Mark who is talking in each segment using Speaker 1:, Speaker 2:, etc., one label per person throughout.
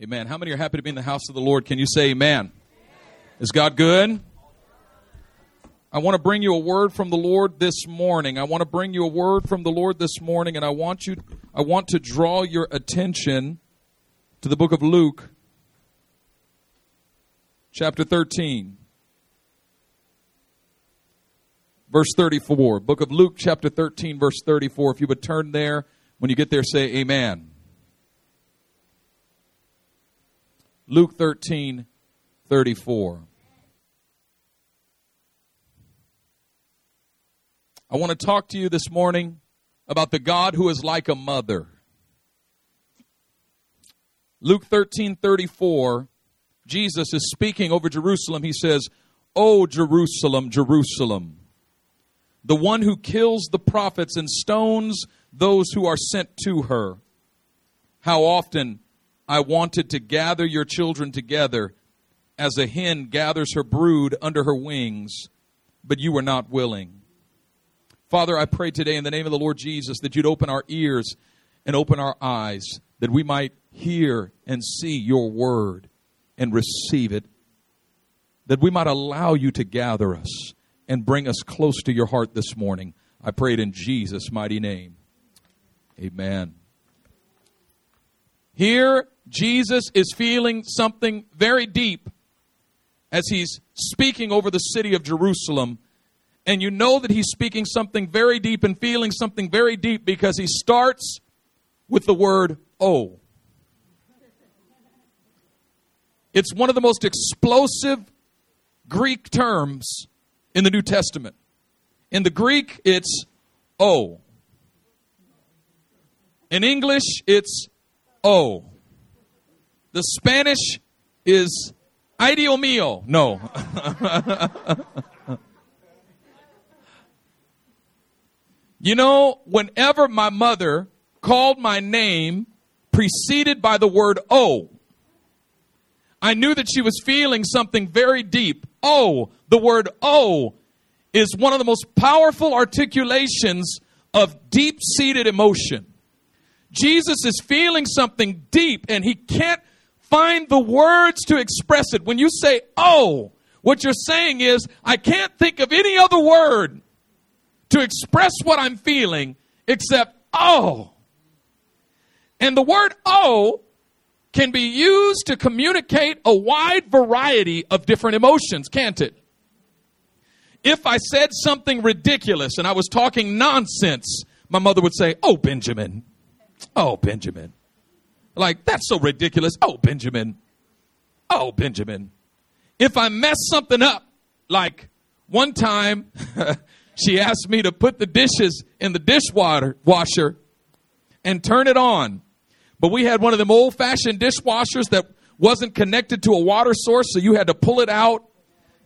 Speaker 1: Amen. How many are happy to be in the house of the Lord? Can you say amen? Is God good? I want to bring you a word from the Lord this morning. I want to bring you a word from the Lord this morning and I want you I want to draw your attention to the book of Luke chapter 13 verse 34. Book of Luke chapter 13 verse 34. If you would turn there when you get there say amen. Luke 13 34. I want to talk to you this morning about the God who is like a mother. Luke 13 34, Jesus is speaking over Jerusalem. He says, O Jerusalem, Jerusalem, the one who kills the prophets and stones those who are sent to her. How often I wanted to gather your children together as a hen gathers her brood under her wings, but you were not willing. Father, I pray today in the name of the Lord Jesus that you'd open our ears and open our eyes, that we might hear and see your word and receive it, that we might allow you to gather us and bring us close to your heart this morning. I pray it in Jesus' mighty name. Amen. Here, Jesus is feeling something very deep as he's speaking over the city of Jerusalem. And you know that he's speaking something very deep and feeling something very deep because he starts with the word oh. It's one of the most explosive Greek terms in the New Testament. In the Greek, it's oh. In English, it's oh. The Spanish is Dios mío. No. you know, whenever my mother called my name preceded by the word oh, I knew that she was feeling something very deep. Oh, the word oh is one of the most powerful articulations of deep seated emotion. Jesus is feeling something deep and he can't find the words to express it. When you say, oh, what you're saying is, I can't think of any other word to express what I'm feeling except, oh. And the word oh can be used to communicate a wide variety of different emotions, can't it? If I said something ridiculous and I was talking nonsense, my mother would say, Oh, Benjamin. Oh, Benjamin. Like, that's so ridiculous. Oh, Benjamin. Oh, Benjamin. If I mess something up, like one time she asked me to put the dishes in the dishwater washer and turn it on. But we had one of them old fashioned dishwashers that wasn't connected to a water source, so you had to pull it out,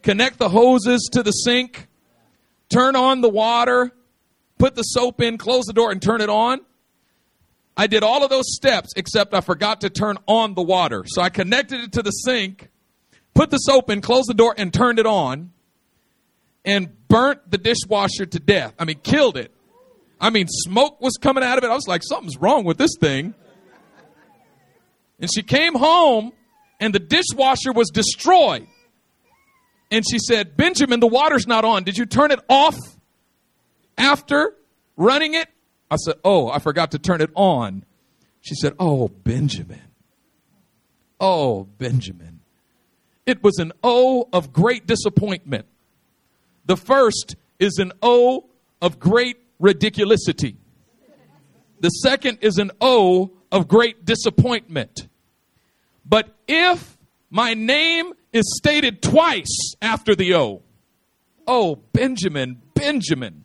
Speaker 1: connect the hoses to the sink, turn on the water, put the soap in, close the door, and turn it on. I did all of those steps except I forgot to turn on the water. So I connected it to the sink, put the soap in, closed the door, and turned it on, and burnt the dishwasher to death. I mean, killed it. I mean, smoke was coming out of it. I was like, something's wrong with this thing. And she came home, and the dishwasher was destroyed. And she said, Benjamin, the water's not on. Did you turn it off after running it? I said, Oh, I forgot to turn it on. She said, Oh, Benjamin. Oh, Benjamin. It was an O of great disappointment. The first is an O of great ridiculosity. The second is an O of great disappointment. But if my name is stated twice after the O, oh, Benjamin, Benjamin,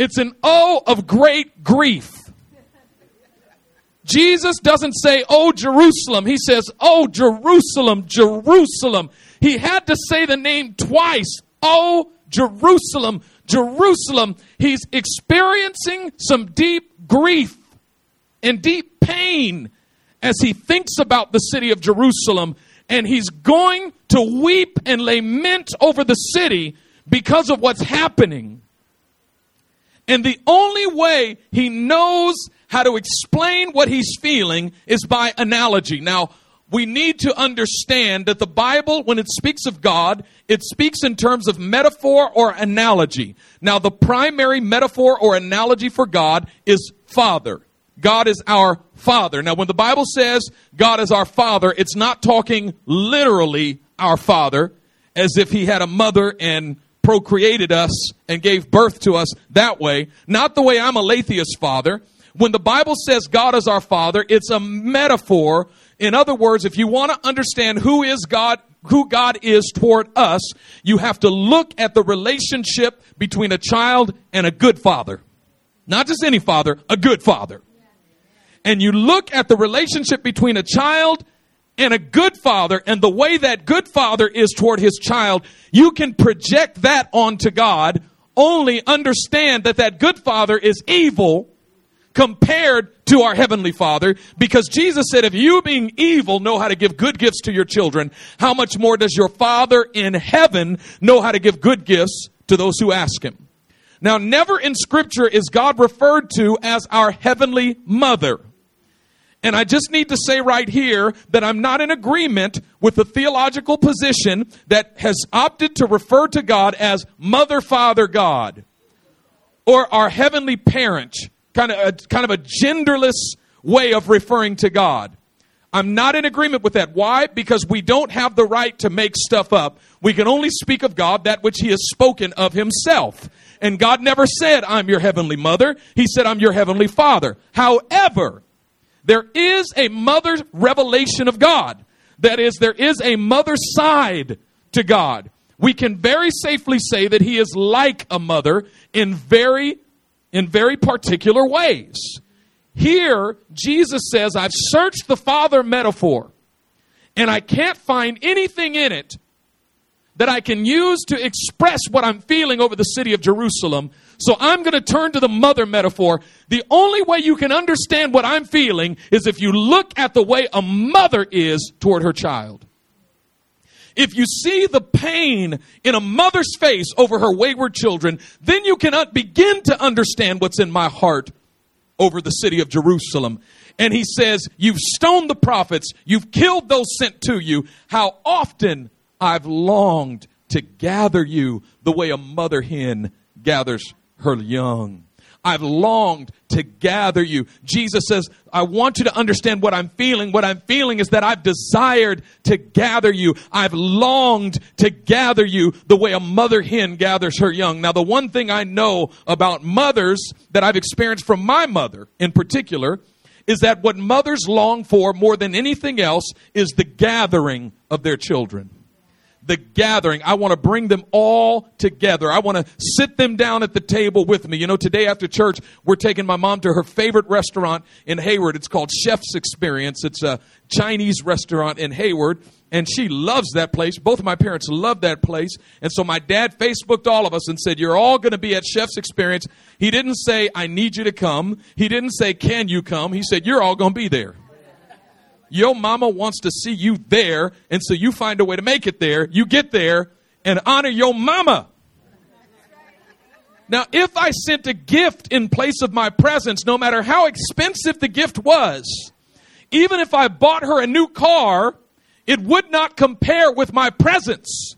Speaker 1: it's an O of great grief. Jesus doesn't say, Oh, Jerusalem. He says, Oh, Jerusalem, Jerusalem. He had to say the name twice. Oh, Jerusalem, Jerusalem. He's experiencing some deep grief and deep pain as he thinks about the city of Jerusalem. And he's going to weep and lament over the city because of what's happening. And the only way he knows how to explain what he's feeling is by analogy. Now, we need to understand that the Bible, when it speaks of God, it speaks in terms of metaphor or analogy. Now, the primary metaphor or analogy for God is Father. God is our Father. Now, when the Bible says God is our Father, it's not talking literally our Father, as if He had a mother and procreated us and gave birth to us that way. Not the way I'm a Latheist father. When the Bible says God is our Father, it's a metaphor in other words, if you want to understand who is God, who God is toward us, you have to look at the relationship between a child and a good father. Not just any father, a good father. And you look at the relationship between a child and a good father and the way that good father is toward his child, you can project that onto God. Only understand that that good father is evil compared to our heavenly father because Jesus said, if you being evil know how to give good gifts to your children, how much more does your father in heaven know how to give good gifts to those who ask him? Now, never in scripture is God referred to as our heavenly mother. And I just need to say right here that I'm not in agreement with the theological position that has opted to refer to God as Mother, Father, God, or our heavenly parent, kind of a, kind of a genderless way of referring to God. I'm not in agreement with that. Why? Because we don't have the right to make stuff up. We can only speak of God that which He has spoken of Himself. And God never said, I'm your heavenly mother. He said, I'm your heavenly father. However, there is a mother's revelation of God. That is, there is a mother side to God. We can very safely say that He is like a mother in very in very particular ways. Here, Jesus says, I've searched the Father metaphor, and I can't find anything in it that I can use to express what I'm feeling over the city of Jerusalem. So I'm going to turn to the mother metaphor. The only way you can understand what I'm feeling is if you look at the way a mother is toward her child. If you see the pain in a mother's face over her wayward children, then you cannot begin to understand what's in my heart over the city of Jerusalem. And he says, You've stoned the prophets, you've killed those sent to you. How often I've longed to gather you the way a mother hen gathers her young. I've longed to gather you. Jesus says, I want you to understand what I'm feeling. What I'm feeling is that I've desired to gather you. I've longed to gather you the way a mother hen gathers her young. Now, the one thing I know about mothers that I've experienced from my mother in particular is that what mothers long for more than anything else is the gathering of their children the gathering. I want to bring them all together. I want to sit them down at the table with me. You know, today after church, we're taking my mom to her favorite restaurant in Hayward. It's called Chef's Experience. It's a Chinese restaurant in Hayward. And she loves that place. Both of my parents love that place. And so my dad Facebooked all of us and said, You're all going to be at Chef's Experience. He didn't say, I need you to come. He didn't say, Can you come? He said, You're all going to be there. Your mama wants to see you there, and so you find a way to make it there. You get there and honor your mama. Now, if I sent a gift in place of my presence, no matter how expensive the gift was, even if I bought her a new car, it would not compare with my presence.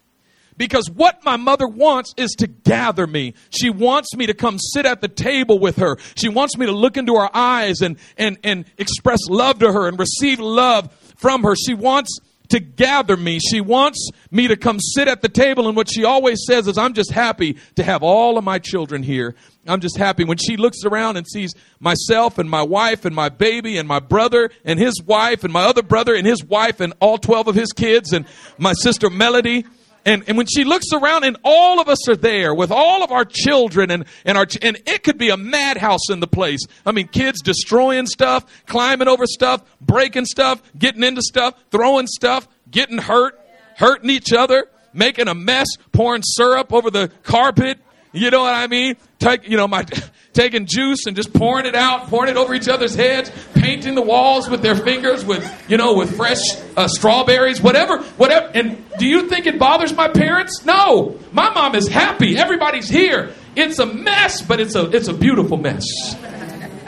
Speaker 1: Because what my mother wants is to gather me. She wants me to come sit at the table with her. She wants me to look into her eyes and, and, and express love to her and receive love from her. She wants to gather me. She wants me to come sit at the table. And what she always says is, I'm just happy to have all of my children here. I'm just happy. When she looks around and sees myself and my wife and my baby and my brother and his wife and my other brother and his wife and all 12 of his kids and my sister Melody and, and when she looks around and all of us are there with all of our children and, and our, and it could be a madhouse in the place. I mean, kids destroying stuff, climbing over stuff, breaking stuff, getting into stuff, throwing stuff, getting hurt, hurting each other, making a mess, pouring syrup over the carpet. You know what I mean? Take, you know, my, taking juice and just pouring it out, pouring it over each other's heads, painting the walls with their fingers with, you know, with fresh uh, strawberries, whatever, whatever. And do you think it bothers my parents? No. My mom is happy. Everybody's here. It's a mess, but it's a, it's a beautiful mess.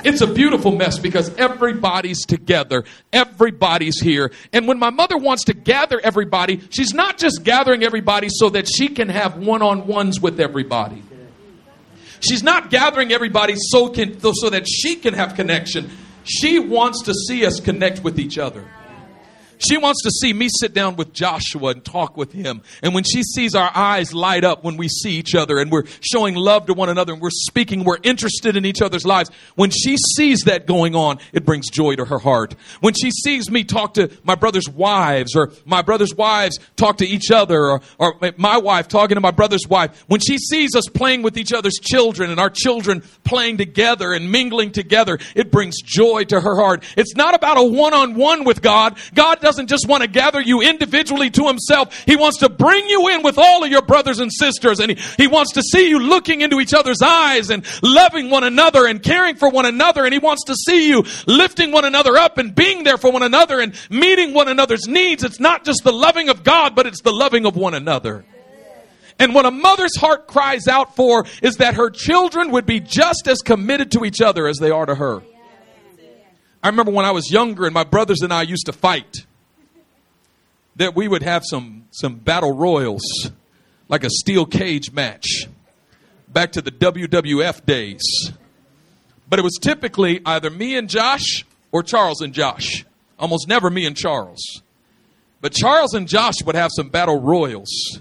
Speaker 1: It's a beautiful mess because everybody's together. Everybody's here. And when my mother wants to gather everybody, she's not just gathering everybody so that she can have one on ones with everybody. She's not gathering everybody so, can, so that she can have connection. She wants to see us connect with each other. She wants to see me sit down with Joshua and talk with him. And when she sees our eyes light up when we see each other and we're showing love to one another and we're speaking, we're interested in each other's lives. When she sees that going on, it brings joy to her heart. When she sees me talk to my brother's wives or my brother's wives talk to each other or, or my wife talking to my brother's wife, when she sees us playing with each other's children and our children playing together and mingling together, it brings joy to her heart. It's not about a one on one with God. God doesn't just want to gather you individually to himself. He wants to bring you in with all of your brothers and sisters and he, he wants to see you looking into each other's eyes and loving one another and caring for one another and he wants to see you lifting one another up and being there for one another and meeting one another's needs. It's not just the loving of God, but it's the loving of one another. And what a mother's heart cries out for is that her children would be just as committed to each other as they are to her. I remember when I was younger and my brothers and I used to fight that we would have some, some battle royals, like a steel cage match, back to the WWF days. But it was typically either me and Josh or Charles and Josh. Almost never me and Charles. But Charles and Josh would have some battle royals.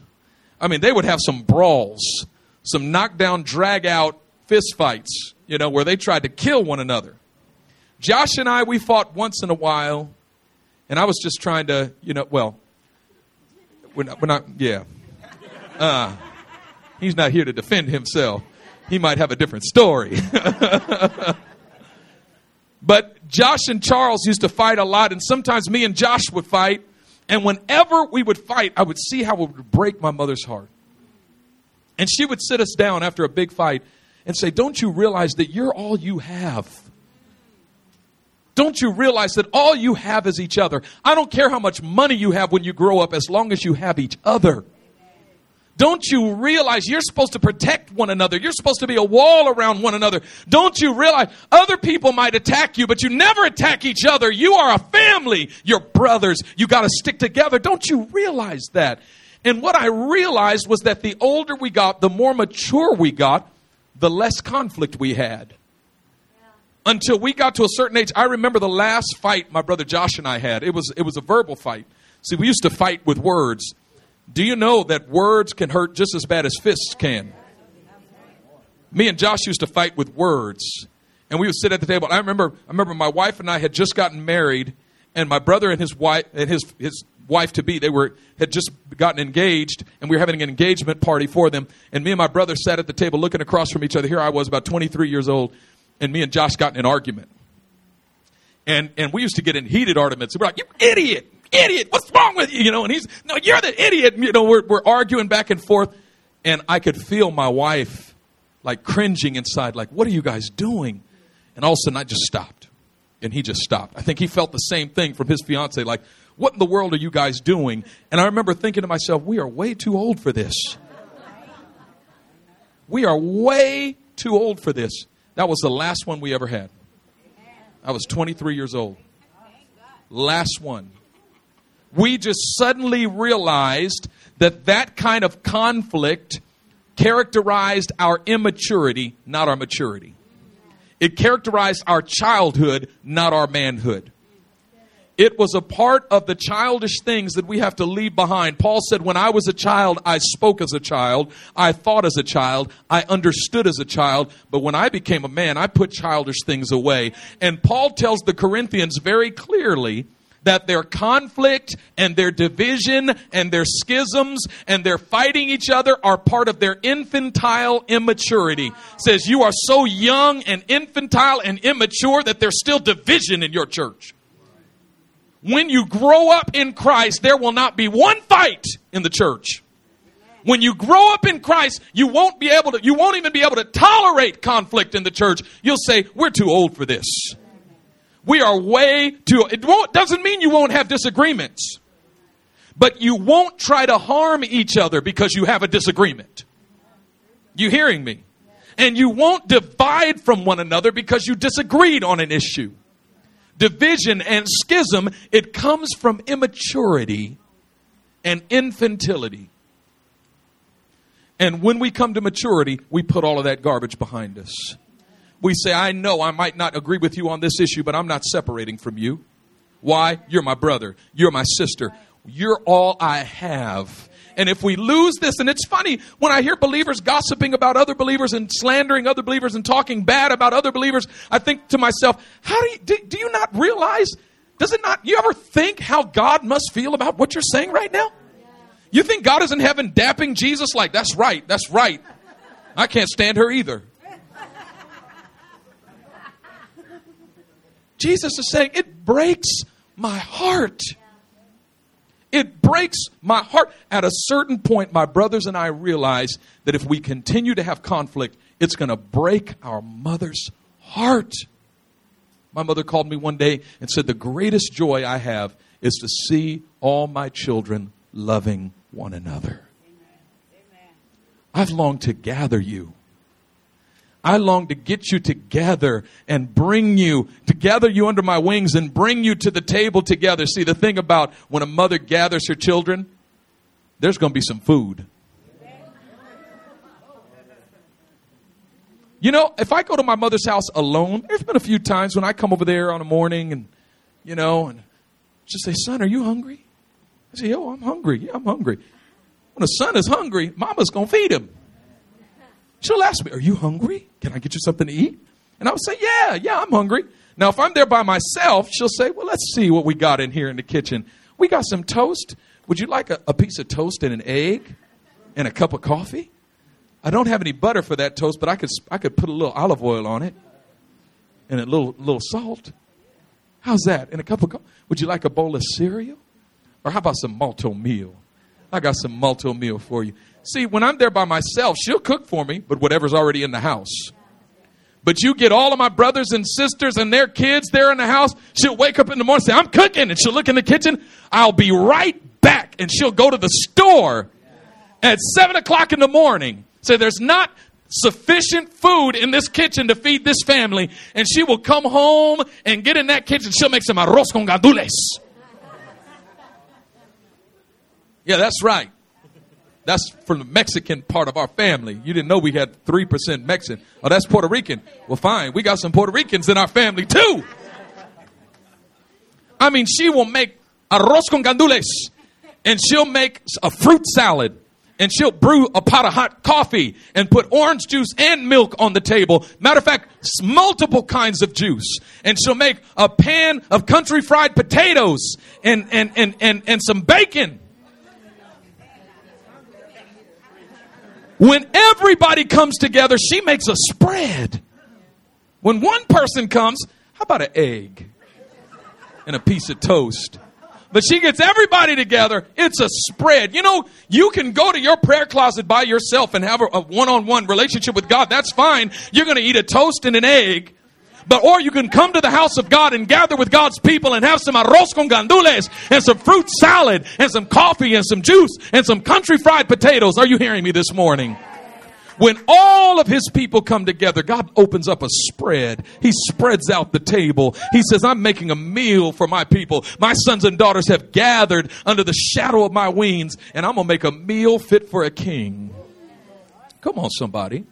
Speaker 1: I mean, they would have some brawls, some knockdown, drag out fist fights, you know, where they tried to kill one another. Josh and I, we fought once in a while, and I was just trying to, you know, well, we're not, we're not yeah. Uh, he's not here to defend himself. He might have a different story. but Josh and Charles used to fight a lot, and sometimes me and Josh would fight. And whenever we would fight, I would see how it would break my mother's heart. And she would sit us down after a big fight and say, Don't you realize that you're all you have? Don't you realize that all you have is each other? I don't care how much money you have when you grow up as long as you have each other. Don't you realize you're supposed to protect one another? You're supposed to be a wall around one another. Don't you realize other people might attack you, but you never attack each other? You are a family. You're brothers. You got to stick together. Don't you realize that? And what I realized was that the older we got, the more mature we got, the less conflict we had until we got to a certain age. I remember the last fight my brother Josh and I had. It was it was a verbal fight. See, we used to fight with words. Do you know that words can hurt just as bad as fists can? Me and Josh used to fight with words. And we would sit at the table. I remember I remember my wife and I had just gotten married and my brother and his wife and his his wife to be they were had just gotten engaged and we were having an engagement party for them and me and my brother sat at the table looking across from each other here i was about 23 years old and me and Josh got in an argument. And, and we used to get in heated arguments. We're like, you idiot, idiot, what's wrong with you? You know, and he's, no, you're the idiot. You know, we're, we're arguing back and forth. And I could feel my wife like cringing inside, like, what are you guys doing? And all of a sudden I just stopped. And he just stopped. I think he felt the same thing from his fiance, like, what in the world are you guys doing? And I remember thinking to myself, we are way too old for this. We are way too old for this. That was the last one we ever had. I was 23 years old. Last one. We just suddenly realized that that kind of conflict characterized our immaturity, not our maturity. It characterized our childhood, not our manhood. It was a part of the childish things that we have to leave behind. Paul said, When I was a child, I spoke as a child, I thought as a child, I understood as a child, but when I became a man, I put childish things away. And Paul tells the Corinthians very clearly that their conflict and their division and their schisms and their fighting each other are part of their infantile immaturity. Says you are so young and infantile and immature that there's still division in your church when you grow up in Christ, there will not be one fight in the church. When you grow up in Christ, you won't be able to, you won't even be able to tolerate conflict in the church. You'll say, we're too old for this. We are way too, it won't, doesn't mean you won't have disagreements, but you won't try to harm each other because you have a disagreement. You hearing me? And you won't divide from one another because you disagreed on an issue. Division and schism, it comes from immaturity and infantility. And when we come to maturity, we put all of that garbage behind us. We say, I know I might not agree with you on this issue, but I'm not separating from you. Why? You're my brother. You're my sister. You're all I have. And if we lose this, and it's funny when I hear believers gossiping about other believers and slandering other believers and talking bad about other believers, I think to myself, how do you, do, do you not realize? Does it not, you ever think how God must feel about what you're saying right now? You think God is in heaven dapping Jesus like, that's right, that's right. I can't stand her either. Jesus is saying, it breaks my heart it breaks my heart. At a certain point, my brothers and I realize that if we continue to have conflict, it's going to break our mother's heart. My mother called me one day and said, The greatest joy I have is to see all my children loving one another. I've longed to gather you I long to get you together and bring you, to gather you under my wings and bring you to the table together. See, the thing about when a mother gathers her children, there's going to be some food. You know, if I go to my mother's house alone, there's been a few times when I come over there on a morning and, you know, and just say, son, are you hungry? I say, oh, I'm hungry. Yeah, I'm hungry. When a son is hungry, mama's going to feed him. She'll ask me, Are you hungry? Can I get you something to eat? And I'll say, Yeah, yeah, I'm hungry. Now, if I'm there by myself, she'll say, Well, let's see what we got in here in the kitchen. We got some toast. Would you like a, a piece of toast and an egg and a cup of coffee? I don't have any butter for that toast, but I could, I could put a little olive oil on it and a little, little salt. How's that? And a cup of coffee. Would you like a bowl of cereal? Or how about some Malt-O-Meal? I got some Malt-O-Meal for you. See, when I'm there by myself, she'll cook for me, but whatever's already in the house. But you get all of my brothers and sisters and their kids there in the house. She'll wake up in the morning say, I'm cooking. And she'll look in the kitchen. I'll be right back. And she'll go to the store at seven o'clock in the morning. Say, there's not sufficient food in this kitchen to feed this family. And she will come home and get in that kitchen. She'll make some arroz con gandules. Yeah, that's right. That's from the Mexican part of our family. You didn't know we had 3% Mexican. Oh, that's Puerto Rican. Well, fine. We got some Puerto Ricans in our family too. I mean, she will make arroz con gandules and she'll make a fruit salad and she'll brew a pot of hot coffee and put orange juice and milk on the table. Matter of fact, multiple kinds of juice. And she'll make a pan of country fried potatoes and, and, and, and, and some bacon. When everybody comes together, she makes a spread. When one person comes, how about an egg and a piece of toast? But she gets everybody together. It's a spread. You know, you can go to your prayer closet by yourself and have a one on one relationship with God. That's fine. You're going to eat a toast and an egg. But, or you can come to the house of God and gather with God's people and have some arroz con gandules and some fruit salad and some coffee and some juice and some country fried potatoes. Are you hearing me this morning? When all of his people come together, God opens up a spread. He spreads out the table. He says, I'm making a meal for my people. My sons and daughters have gathered under the shadow of my wings, and I'm going to make a meal fit for a king. Come on, somebody.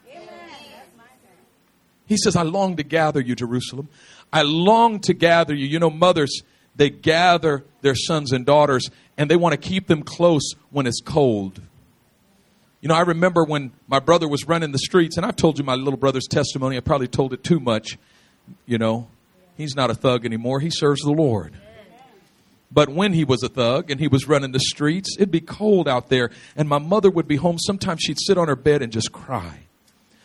Speaker 1: He says, I long to gather you, Jerusalem. I long to gather you. You know, mothers, they gather their sons and daughters and they want to keep them close when it's cold. You know, I remember when my brother was running the streets, and I've told you my little brother's testimony. I probably told it too much. You know, he's not a thug anymore, he serves the Lord. But when he was a thug and he was running the streets, it'd be cold out there, and my mother would be home. Sometimes she'd sit on her bed and just cry.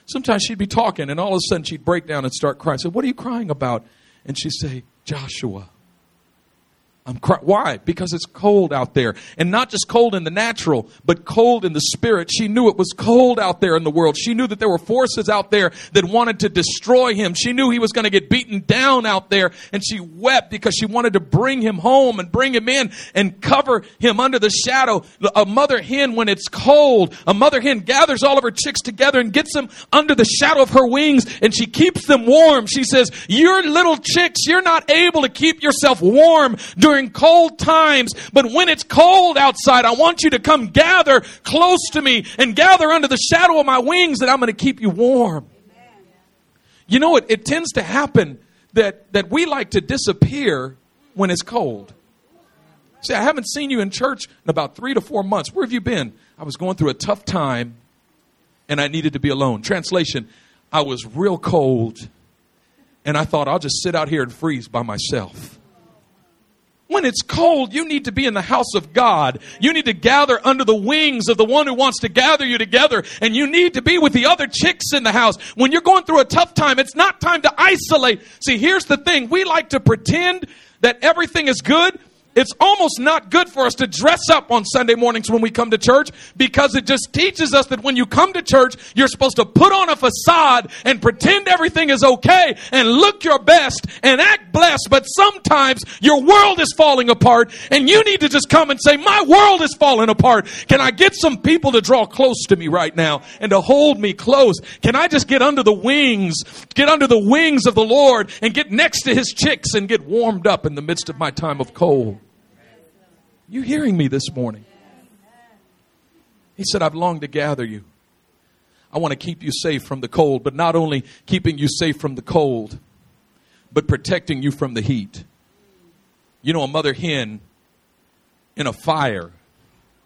Speaker 1: Sometimes she'd be talking, and all of a sudden she'd break down and start crying. I said, What are you crying about? And she'd say, Joshua. I'm cry- Why? Because it's cold out there. And not just cold in the natural, but cold in the spirit. She knew it was cold out there in the world. She knew that there were forces out there that wanted to destroy him. She knew he was going to get beaten down out there. And she wept because she wanted to bring him home and bring him in and cover him under the shadow. A mother hen, when it's cold, a mother hen gathers all of her chicks together and gets them under the shadow of her wings and she keeps them warm. She says, Your little chicks, you're not able to keep yourself warm during during cold times. But when it's cold outside, I want you to come gather close to me and gather under the shadow of my wings that I'm going to keep you warm. You know, it, it tends to happen that, that we like to disappear when it's cold. See, I haven't seen you in church in about three to four months. Where have you been? I was going through a tough time and I needed to be alone. Translation, I was real cold and I thought I'll just sit out here and freeze by myself. When it's cold, you need to be in the house of God. You need to gather under the wings of the one who wants to gather you together. And you need to be with the other chicks in the house. When you're going through a tough time, it's not time to isolate. See, here's the thing. We like to pretend that everything is good it's almost not good for us to dress up on Sunday mornings when we come to church because it just teaches us that when you come to church, you're supposed to put on a facade and pretend everything is okay and look your best and act blessed. But sometimes your world is falling apart and you need to just come and say, My world is falling apart. Can I get some people to draw close to me right now and to hold me close? Can I just get under the wings, get under the wings of the Lord and get next to his chicks and get warmed up in the midst of my time of cold? You hearing me this morning? He said, I've longed to gather you. I want to keep you safe from the cold, but not only keeping you safe from the cold, but protecting you from the heat. You know, a mother hen in a fire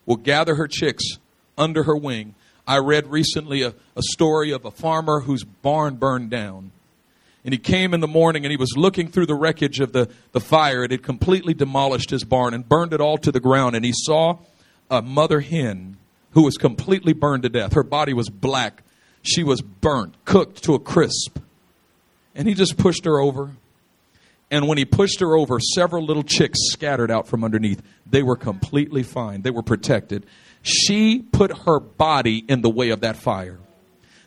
Speaker 1: will gather her chicks under her wing. I read recently a, a story of a farmer whose barn burned down. And he came in the morning and he was looking through the wreckage of the, the fire. It had completely demolished his barn and burned it all to the ground. And he saw a mother hen who was completely burned to death. Her body was black. She was burnt, cooked to a crisp. And he just pushed her over. And when he pushed her over, several little chicks scattered out from underneath. They were completely fine, they were protected. She put her body in the way of that fire.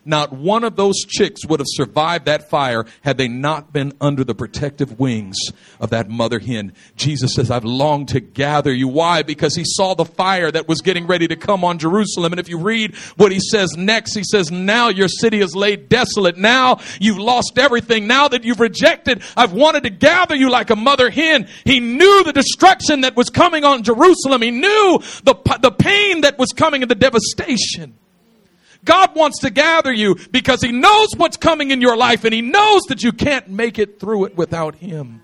Speaker 1: Not one of those chicks would have survived that fire had they not been under the protective wings of that mother hen. Jesus says, I've longed to gather you. Why? Because he saw the fire that was getting ready to come on Jerusalem. And if you read what he says next, he says, Now your city is laid desolate. Now you've lost everything. Now that you've rejected, I've wanted to gather you like a mother hen. He knew the destruction that was coming on Jerusalem. He knew the, the pain that was coming and the devastation. God wants to gather you because He knows what's coming in your life and He knows that you can't make it through it without Him.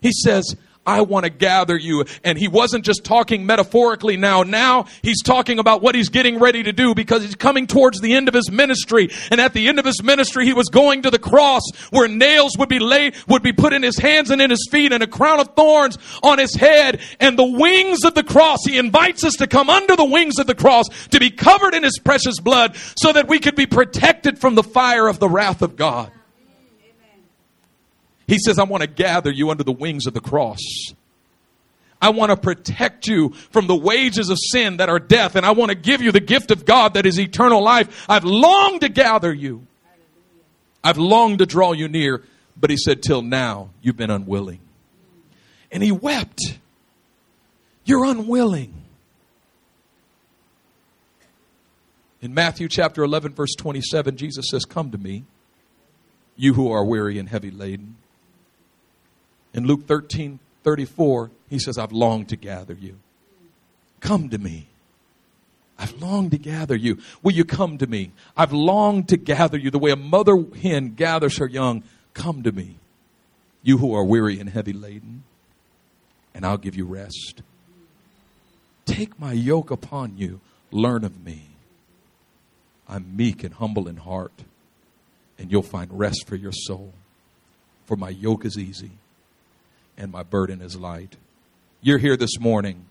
Speaker 1: He says, I want to gather you. And he wasn't just talking metaphorically now. Now he's talking about what he's getting ready to do because he's coming towards the end of his ministry. And at the end of his ministry, he was going to the cross where nails would be laid, would be put in his hands and in his feet and a crown of thorns on his head and the wings of the cross. He invites us to come under the wings of the cross to be covered in his precious blood so that we could be protected from the fire of the wrath of God. He says, I want to gather you under the wings of the cross. I want to protect you from the wages of sin that are death, and I want to give you the gift of God that is eternal life. I've longed to gather you. I've longed to draw you near, but he said, Till now, you've been unwilling. And he wept. You're unwilling. In Matthew chapter 11, verse 27, Jesus says, Come to me, you who are weary and heavy laden, in Luke 13 34, he says, I've longed to gather you. Come to me. I've longed to gather you. Will you come to me? I've longed to gather you the way a mother hen gathers her young. Come to me, you who are weary and heavy laden, and I'll give you rest. Take my yoke upon you. Learn of me. I'm meek and humble in heart, and you'll find rest for your soul. For my yoke is easy and my burden is light. You're here this morning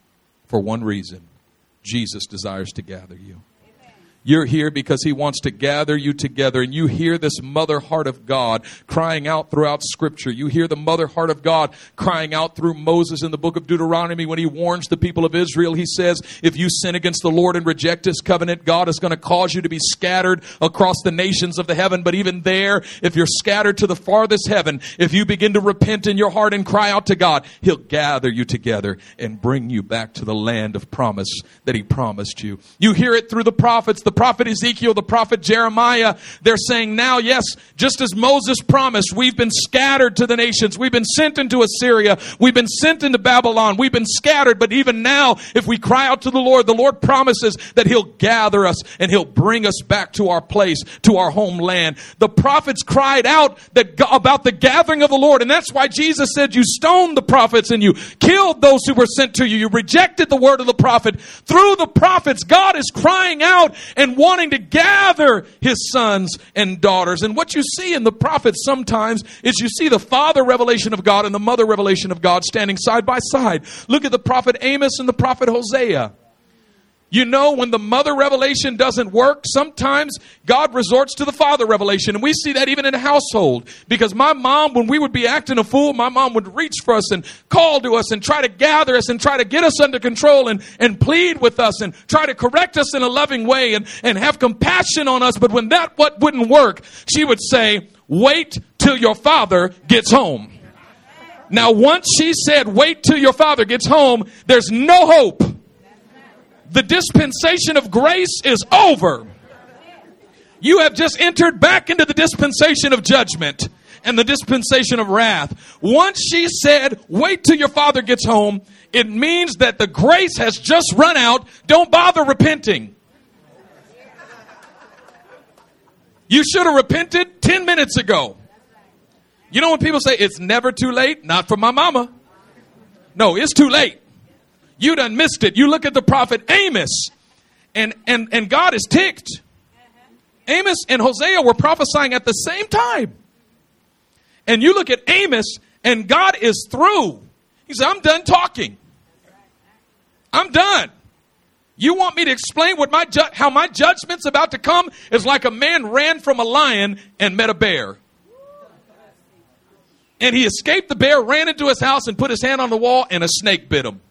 Speaker 1: for one reason Jesus desires to gather you. You're here because He wants to gather you together. And you hear this mother heart of God crying out throughout Scripture. You hear the mother heart of God crying out through Moses in the book of Deuteronomy when he warns the people of Israel. He says, If you sin against the Lord and reject His covenant, God is going to cause you to be scattered across the nations of the heaven. But even there, if you're scattered to the farthest heaven, if you begin to repent in your heart and cry out to God, He'll gather you together and bring you back to the land of promise that He promised you. You hear it through the prophets. The prophet Ezekiel, the prophet Jeremiah, they're saying now, yes, just as Moses promised, we've been scattered to the nations. We've been sent into Assyria. We've been sent into Babylon. We've been scattered. But even now, if we cry out to the Lord, the Lord promises that He'll gather us and He'll bring us back to our place, to our homeland. The prophets cried out that, about the gathering of the Lord. And that's why Jesus said, you stoned the prophets and you killed those who were sent to you. You rejected the word of the prophet. Through the prophets, God is crying out and wanting to gather his sons and daughters. And what you see in the prophets sometimes is you see the father revelation of God and the mother revelation of God standing side by side. Look at the prophet Amos and the prophet Hosea. You know, when the mother revelation doesn't work, sometimes God resorts to the father revelation. And we see that even in a household. Because my mom, when we would be acting a fool, my mom would reach for us and call to us and try to gather us and try to get us under control and, and plead with us and try to correct us in a loving way and, and have compassion on us. But when that what wouldn't work, she would say, wait till your father gets home. Now, once she said, wait till your father gets home, there's no hope the dispensation of grace is over. You have just entered back into the dispensation of judgment and the dispensation of wrath. Once she said, wait till your father gets home, it means that the grace has just run out. Don't bother repenting. You should have repented 10 minutes ago. You know when people say it's never too late? Not for my mama. No, it's too late. You done missed it. You look at the prophet Amos, and, and, and God is ticked. Amos and Hosea were prophesying at the same time. And you look at Amos, and God is through. He said, I'm done talking. I'm done. You want me to explain what my ju- how my judgment's about to come is like a man ran from a lion and met a bear. And he escaped the bear, ran into his house, and put his hand on the wall, and a snake bit him.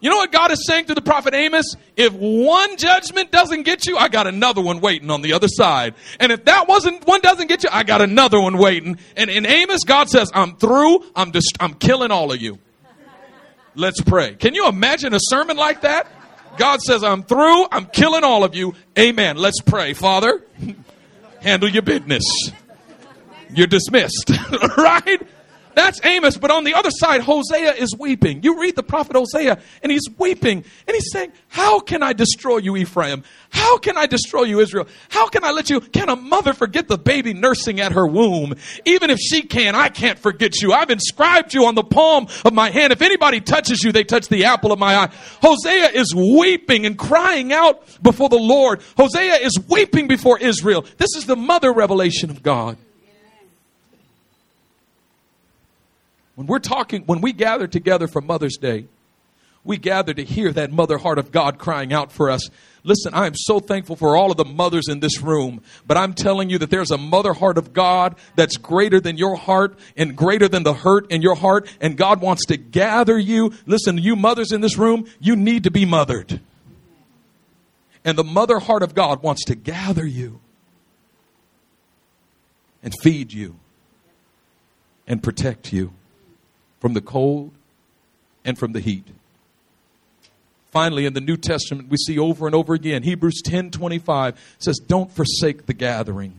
Speaker 1: You know what God is saying to the prophet Amos? If one judgment doesn't get you, I got another one waiting on the other side. And if that wasn't one doesn't get you, I got another one waiting. And in Amos, God says, I'm through. I'm just, I'm killing all of you. Let's pray. Can you imagine a sermon like that? God says, I'm through. I'm killing all of you. Amen. Let's pray. Father, handle your business. You're dismissed. right? That's Amos. But on the other side, Hosea is weeping. You read the prophet Hosea, and he's weeping. And he's saying, How can I destroy you, Ephraim? How can I destroy you, Israel? How can I let you? Can a mother forget the baby nursing at her womb? Even if she can, I can't forget you. I've inscribed you on the palm of my hand. If anybody touches you, they touch the apple of my eye. Hosea is weeping and crying out before the Lord. Hosea is weeping before Israel. This is the mother revelation of God. When we're talking, when we gather together for Mother's Day, we gather to hear that mother heart of God crying out for us. Listen, I am so thankful for all of the mothers in this room, but I'm telling you that there's a mother heart of God that's greater than your heart and greater than the hurt in your heart, and God wants to gather you. Listen, you mothers in this room, you need to be mothered. And the mother heart of God wants to gather you and feed you and protect you from the cold and from the heat. Finally, in the New Testament, we see over and over again, Hebrews 10 25 says, Don't forsake the gathering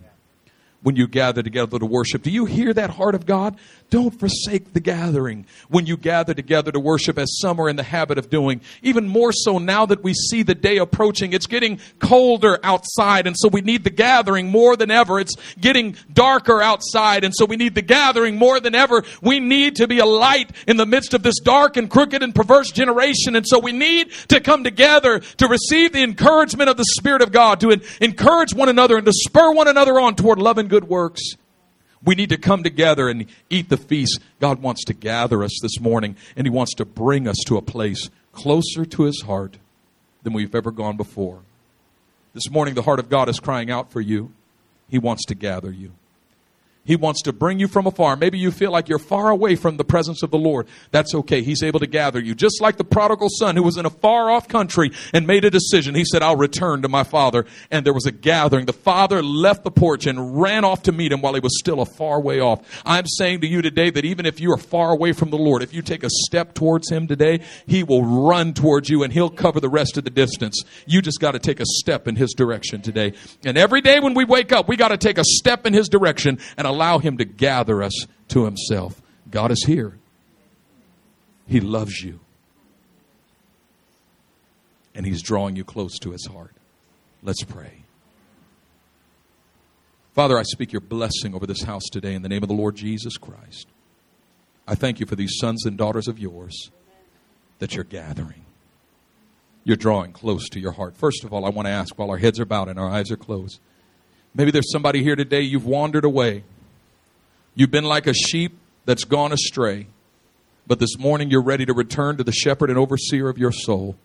Speaker 1: when you gather together to worship. Do you hear that heart of God? Don't forsake the gathering when you gather together to worship, as some are in the habit of doing. Even more so now that we see the day approaching. It's getting colder outside, and so we need the gathering more than ever. It's getting darker outside, and so we need the gathering more than ever. We need to be a light in the midst of this dark and crooked and perverse generation, and so we need to come together to receive the encouragement of the Spirit of God, to encourage one another and to spur one another on toward love and good works. We need to come together and eat the feast. God wants to gather us this morning, and He wants to bring us to a place closer to His heart than we've ever gone before. This morning, the heart of God is crying out for you. He wants to gather you. He wants to bring you from afar. Maybe you feel like you're far away from the presence of the Lord. That's okay. He's able to gather you. Just like the prodigal son who was in a far off country and made a decision. He said, I'll return to my father. And there was a gathering. The father left the porch and ran off to meet him while he was still a far way off. I'm saying to you today that even if you are far away from the Lord, if you take a step towards him today, he will run towards you and he'll cover the rest of the distance. You just got to take a step in his direction today. And every day when we wake up, we got to take a step in his direction and allow Him to gather us to Himself. God is here. He loves you. And He's drawing you close to His heart. Let's pray. Father, I speak your blessing over this house today in the name of the Lord Jesus Christ. I thank you for these sons and daughters of yours that you're gathering. You're drawing close to your heart. First of all, I want to ask while our heads are bowed and our eyes are closed. Maybe there's somebody here today, you've wandered away. You've been like a sheep that's gone astray, but this morning you're ready to return to the shepherd and overseer of your soul.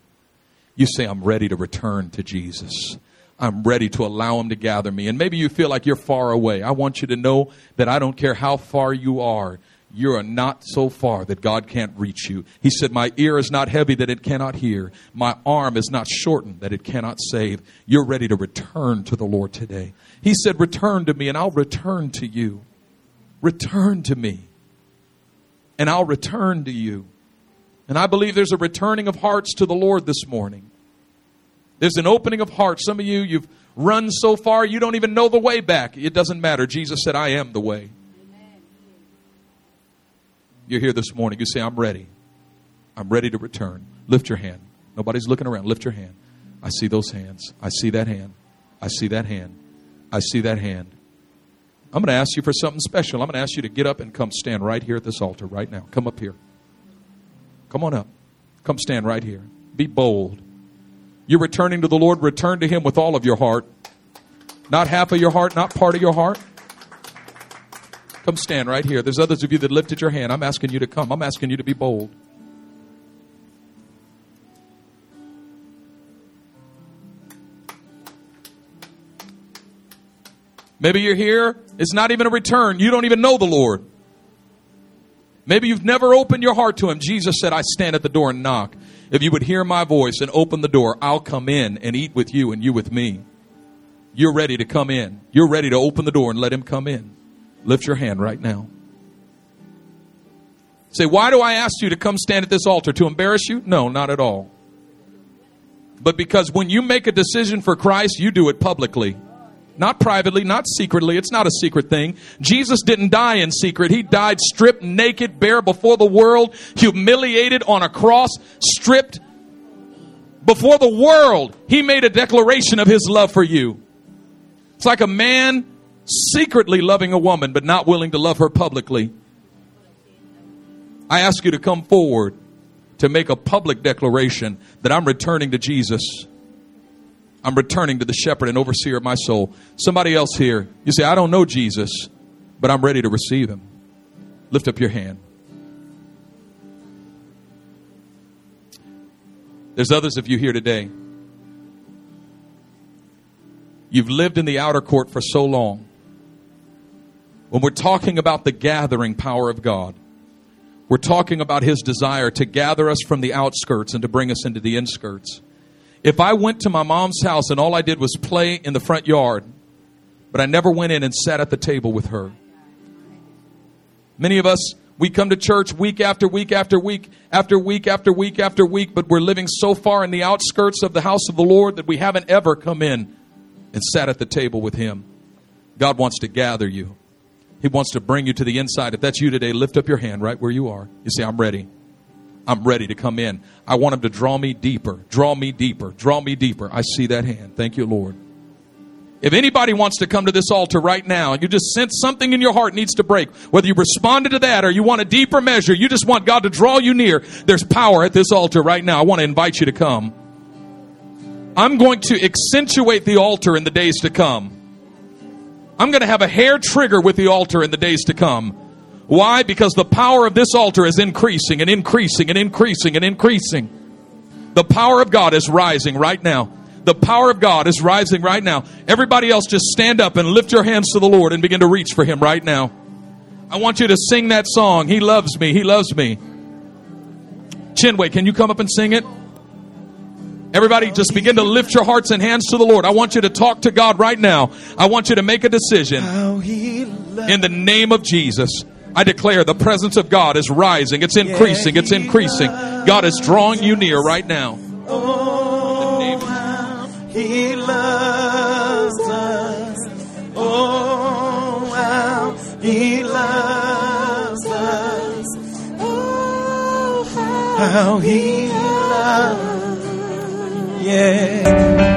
Speaker 1: You say, I'm ready to return to Jesus. I'm ready to allow him to gather me. And maybe you feel like you're far away. I want you to know that I don't care how far you are. You are not so far that God can't reach you. He said, My ear is not heavy that it cannot hear. My arm is not shortened that it cannot save. You're ready to return to the Lord today. He said, Return to me and I'll return to you. Return to me, and I'll return to you. And I believe there's a returning of hearts to the Lord this morning. There's an opening of hearts. Some of you, you've run so far you don't even know the way back. It doesn't matter. Jesus said, I am the way. You're here this morning. You say, I'm ready. I'm ready to return. Lift your hand. Nobody's looking around. Lift your hand. I see those hands. I see that hand. I see that hand. I see that hand. I'm going to ask you for something special. I'm going to ask you to get up and come stand right here at this altar right now. Come up here. Come on up. Come stand right here. Be bold. You're returning to the Lord. Return to Him with all of your heart. Not half of your heart, not part of your heart. Come stand right here. There's others of you that lifted your hand. I'm asking you to come. I'm asking you to be bold. Maybe you're here, it's not even a return. You don't even know the Lord. Maybe you've never opened your heart to Him. Jesus said, I stand at the door and knock. If you would hear my voice and open the door, I'll come in and eat with you and you with me. You're ready to come in. You're ready to open the door and let Him come in. Lift your hand right now. Say, why do I ask you to come stand at this altar? To embarrass you? No, not at all. But because when you make a decision for Christ, you do it publicly. Not privately, not secretly. It's not a secret thing. Jesus didn't die in secret. He died stripped, naked, bare before the world, humiliated on a cross, stripped before the world. He made a declaration of his love for you. It's like a man secretly loving a woman, but not willing to love her publicly. I ask you to come forward to make a public declaration that I'm returning to Jesus. I'm returning to the shepherd and overseer of my soul. Somebody else here, you say, I don't know Jesus, but I'm ready to receive him. Lift up your hand. There's others of you here today. You've lived in the outer court for so long. When we're talking about the gathering power of God, we're talking about His desire to gather us from the outskirts and to bring us into the inskirts. If I went to my mom's house and all I did was play in the front yard, but I never went in and sat at the table with her. Many of us, we come to church week after week after week after week after week after week, but we're living so far in the outskirts of the house of the Lord that we haven't ever come in and sat at the table with Him. God wants to gather you. He wants to bring you to the inside. If that's you today, lift up your hand right where you are. You say, I'm ready. I'm ready to come in. I want him to draw me deeper, draw me deeper, draw me deeper. I see that hand. Thank you, Lord. If anybody wants to come to this altar right now and you just sense something in your heart needs to break, whether you responded to that or you want a deeper measure, you just want God to draw you near, there's power at this altar right now. I want to invite you to come. I'm going to accentuate the altar in the days to come. I'm going to have a hair trigger with the altar in the days to come. Why? Because the power of this altar is increasing and increasing and increasing and increasing. The power of God is rising right now. The power of God is rising right now. Everybody else just stand up and lift your hands to the Lord and begin to reach for him right now. I want you to sing that song. He loves me. He loves me. Chinway, can you come up and sing it? Everybody, just begin to lift your hearts and hands to the Lord. I want you to talk to God right now. I want you to make a decision in the name of Jesus. I declare the presence of God is rising. It's increasing. It's increasing. God is drawing you near right now.
Speaker 2: He loves us. Oh, how He loves us. Oh, how He loves. Yeah.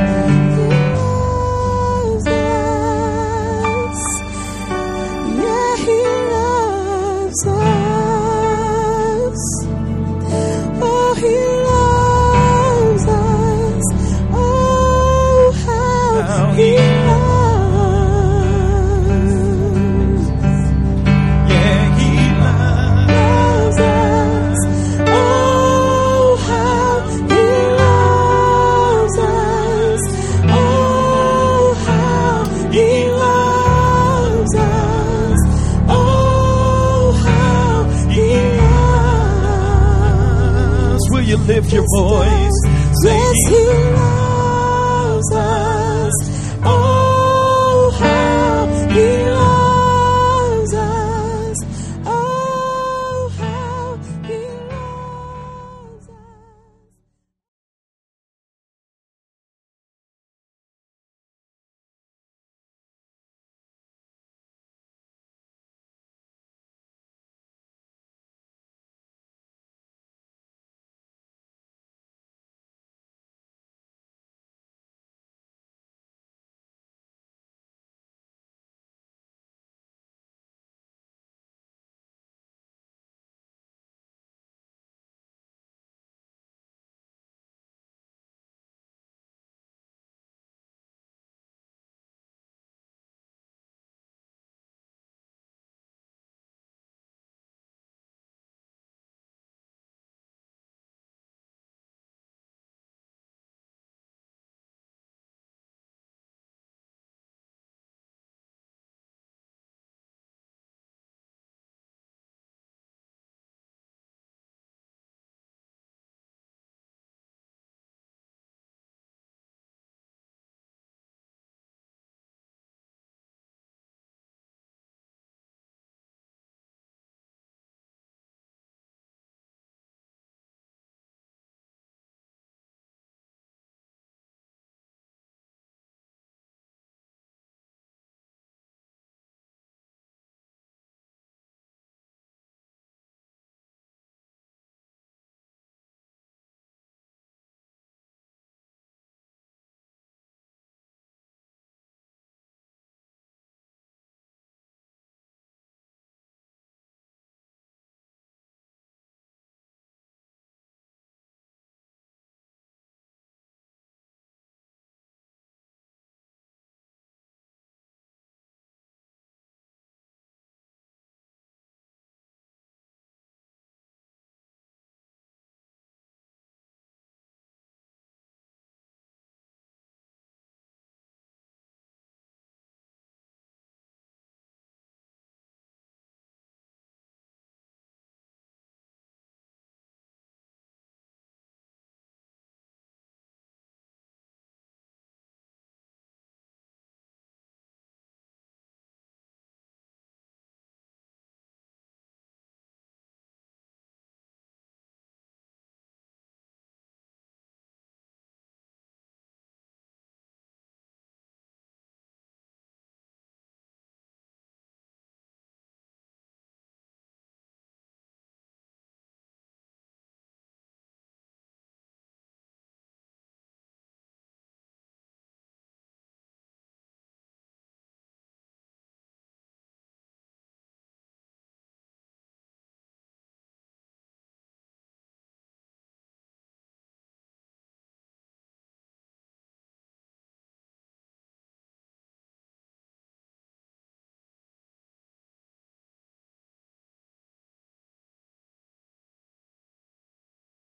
Speaker 2: Lift your voice? Say
Speaker 3: Yes,